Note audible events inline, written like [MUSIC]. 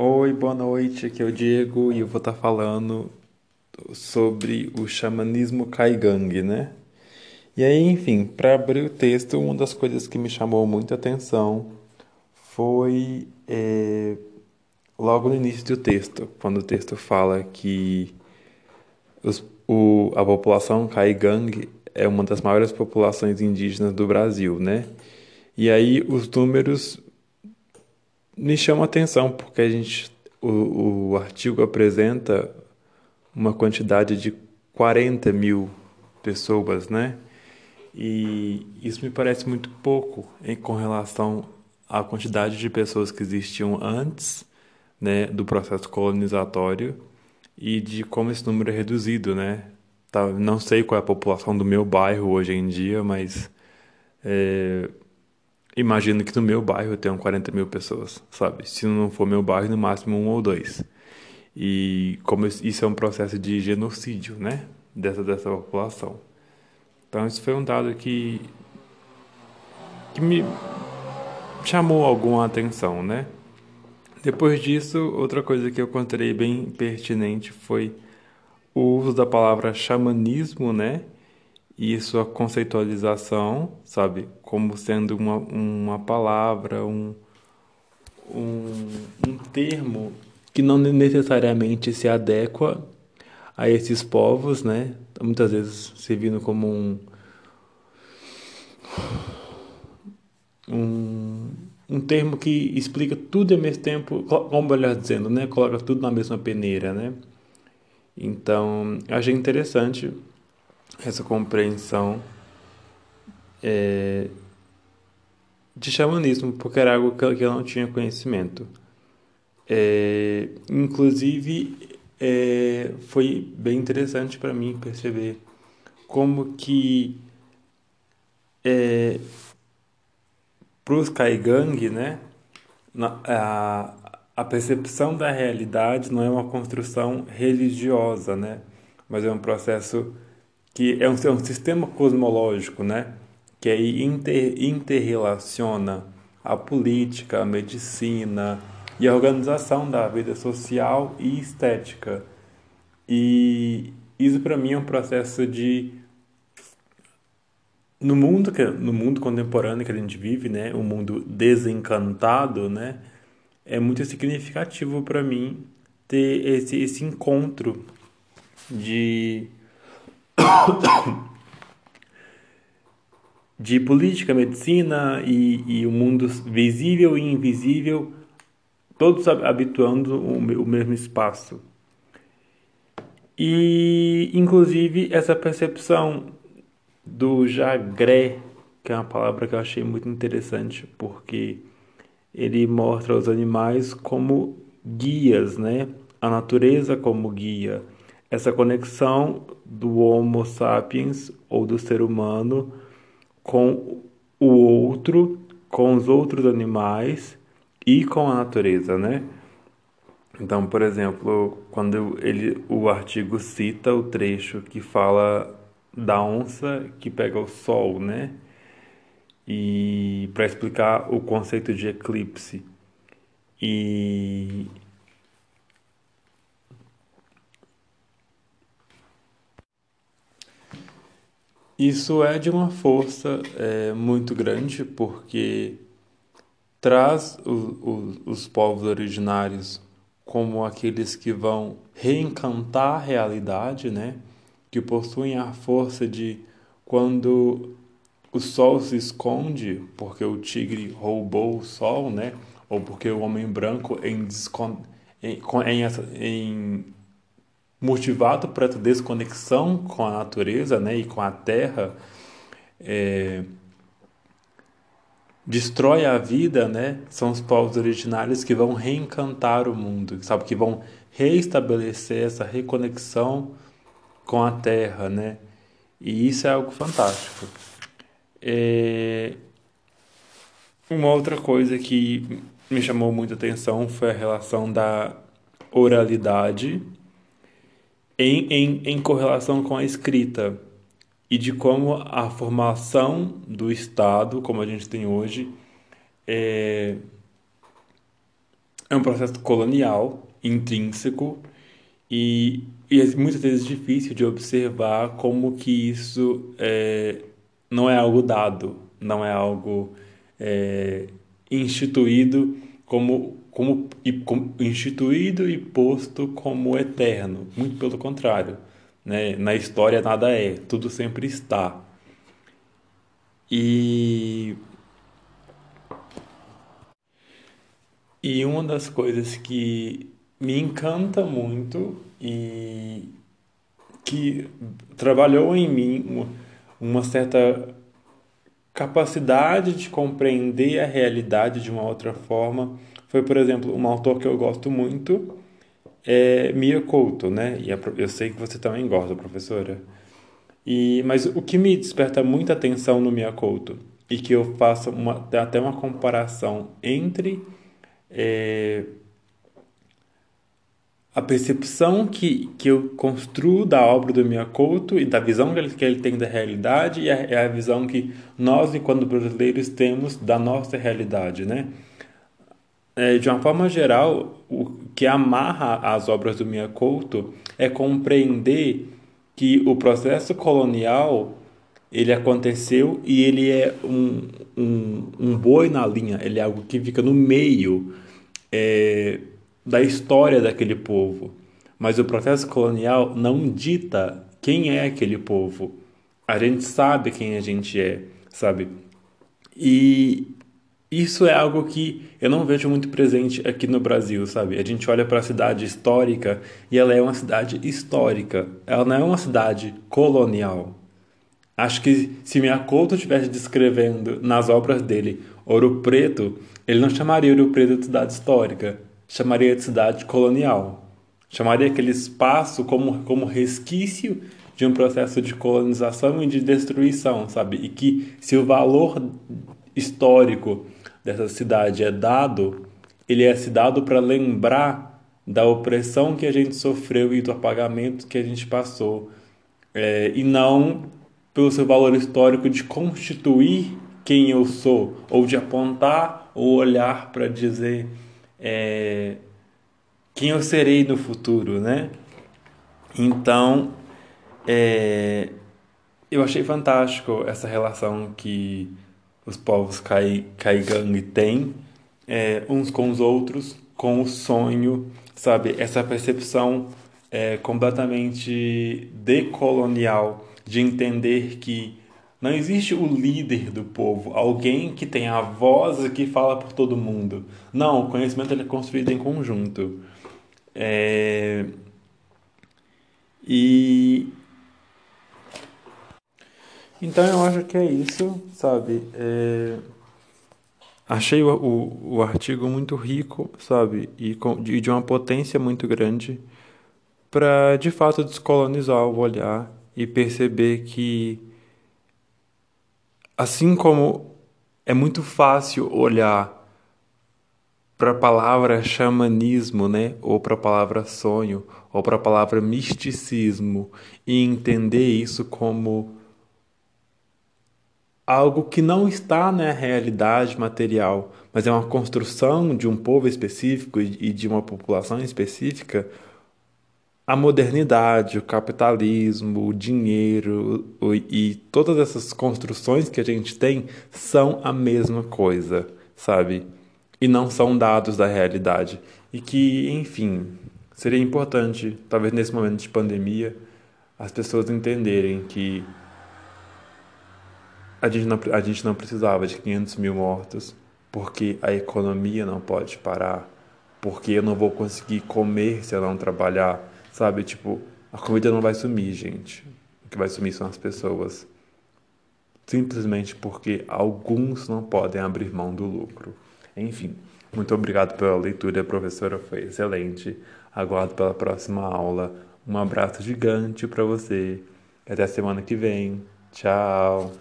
Oi, boa noite. Aqui é o Diego e eu vou estar falando sobre o xamanismo Kaigang, né? E aí, enfim, para abrir o texto, uma das coisas que me chamou muita atenção foi é, logo no início do texto, quando o texto fala que os, o, a população Kaigang é uma das maiores populações indígenas do Brasil, né? E aí os números me chamam a atenção porque a gente o, o artigo apresenta uma quantidade de 40 mil pessoas, né? E isso me parece muito pouco em, com relação à quantidade de pessoas que existiam antes né, do processo colonizatório e de como esse número é reduzido, né? Tá, não sei qual é a população do meu bairro hoje em dia, mas é, imagino que no meu bairro tenham 40 mil pessoas, sabe? Se não for meu bairro, no máximo um ou dois. E como isso é um processo de genocídio, né? Dessa, dessa população. Então, isso foi um dado que, que me chamou alguma atenção, né? Depois disso, outra coisa que eu encontrei bem pertinente foi o uso da palavra xamanismo, né? E sua conceitualização, sabe? Como sendo uma, uma palavra, um, um, um termo que não necessariamente se adequa a esses povos, né? Muitas vezes servindo como um, um, um termo que explica tudo ao mesmo tempo, como melhor dizendo, né? Coloca tudo na mesma peneira, né? Então, achei interessante essa compreensão é, de xamanismo, porque era algo que eu não tinha conhecimento. É, inclusive, é, foi bem interessante para mim perceber como que é, para os Kaigang, né, a, a percepção da realidade não é uma construção religiosa, né, mas é um processo que é um, é um sistema cosmológico, né, que aí inter, interrelaciona a política, a medicina, e a organização da vida social e estética. E isso para mim é um processo de no mundo que no mundo contemporâneo que a gente vive, né, um mundo desencantado, né, é muito significativo para mim ter esse esse encontro de [COUGHS] de política, medicina e, e o mundo visível e invisível todos habituando o mesmo espaço. E, inclusive, essa percepção do jagré, que é uma palavra que eu achei muito interessante, porque ele mostra os animais como guias, né? A natureza como guia. Essa conexão do Homo sapiens ou do ser humano com o outro, com os outros animais e com a natureza, né? Então, por exemplo, quando ele, o artigo cita o trecho que fala da onça que pega o sol, né? E para explicar o conceito de eclipse. E isso é de uma força é, muito grande, porque traz o, o, os povos originários como aqueles que vão reencantar a realidade, né? que possuem a força de quando o sol se esconde porque o tigre roubou o sol, né? ou porque o homem branco em, em, em, em motivado por essa desconexão com a natureza né? e com a terra, é, destrói a vida, né? São os povos originários que vão reencantar o mundo, sabe? Que vão reestabelecer essa reconexão com a terra, né? E isso é algo fantástico. É... Uma outra coisa que me chamou muita atenção foi a relação da oralidade em, em, em correlação com a escrita e de como a formação do Estado, como a gente tem hoje, é, é um processo colonial, intrínseco, e, e é muitas vezes difícil de observar como que isso é, não é algo dado, não é algo é, instituído como, como, como instituído e posto como eterno. Muito pelo contrário. Né? Na história nada é, tudo sempre está. E E uma das coisas que me encanta muito e que trabalhou em mim uma certa capacidade de compreender a realidade de uma outra forma foi, por exemplo, um autor que eu gosto muito é Mia Couto, né? E eu sei que você também gosta, professora. E mas o que me desperta muita atenção no Mia Couto e que eu faço uma, até uma comparação entre é, a percepção que, que eu construo da obra do Miyakoto e da visão que ele, que ele tem da realidade e a, é a visão que nós, enquanto brasileiros, temos da nossa realidade, né? É, de uma forma geral, o que amarra as obras do Miyakoto é compreender que o processo colonial ele aconteceu e ele é um, um, um boi na linha, ele é algo que fica no meio é, da história daquele povo. Mas o processo colonial não dita quem é aquele povo. A gente sabe quem a gente é, sabe? E isso é algo que eu não vejo muito presente aqui no Brasil, sabe? A gente olha para a cidade histórica e ela é uma cidade histórica, ela não é uma cidade colonial. Acho que se Miyakoto estivesse descrevendo nas obras dele Ouro Preto, ele não chamaria Ouro Preto de cidade histórica, chamaria de cidade colonial. Chamaria aquele espaço como, como resquício de um processo de colonização e de destruição, sabe? E que se o valor histórico dessa cidade é dado, ele é se dado para lembrar da opressão que a gente sofreu e do apagamento que a gente passou, é, e não pelo seu valor histórico de constituir quem eu sou, ou de apontar ou olhar para dizer é, quem eu serei no futuro, né? Então, é, eu achei fantástico essa relação que os povos Kai, Kaigang têm é, uns com os outros, com o sonho, sabe? Essa percepção é, completamente decolonial de entender que não existe o líder do povo, alguém que tem a voz e que fala por todo mundo. Não, o conhecimento ele é construído em conjunto. É... E então eu acho que é isso, sabe? É... Achei o, o, o, artigo muito rico, sabe? E, com, e de uma potência muito grande para de fato descolonizar o olhar e perceber que, assim como é muito fácil olhar para a palavra xamanismo, né, ou para a palavra sonho, ou para a palavra misticismo e entender isso como algo que não está na realidade material, mas é uma construção de um povo específico e de uma população específica, a modernidade, o capitalismo, o dinheiro o, e todas essas construções que a gente tem são a mesma coisa, sabe? E não são dados da realidade. E que, enfim, seria importante, talvez nesse momento de pandemia, as pessoas entenderem que a gente não, a gente não precisava de 500 mil mortos, porque a economia não pode parar, porque eu não vou conseguir comer se eu não trabalhar Sabe, tipo, a comida não vai sumir, gente. O que vai sumir são as pessoas. Simplesmente porque alguns não podem abrir mão do lucro. Enfim, muito obrigado pela leitura, professora, foi excelente. Aguardo pela próxima aula. Um abraço gigante para você. Até semana que vem. Tchau.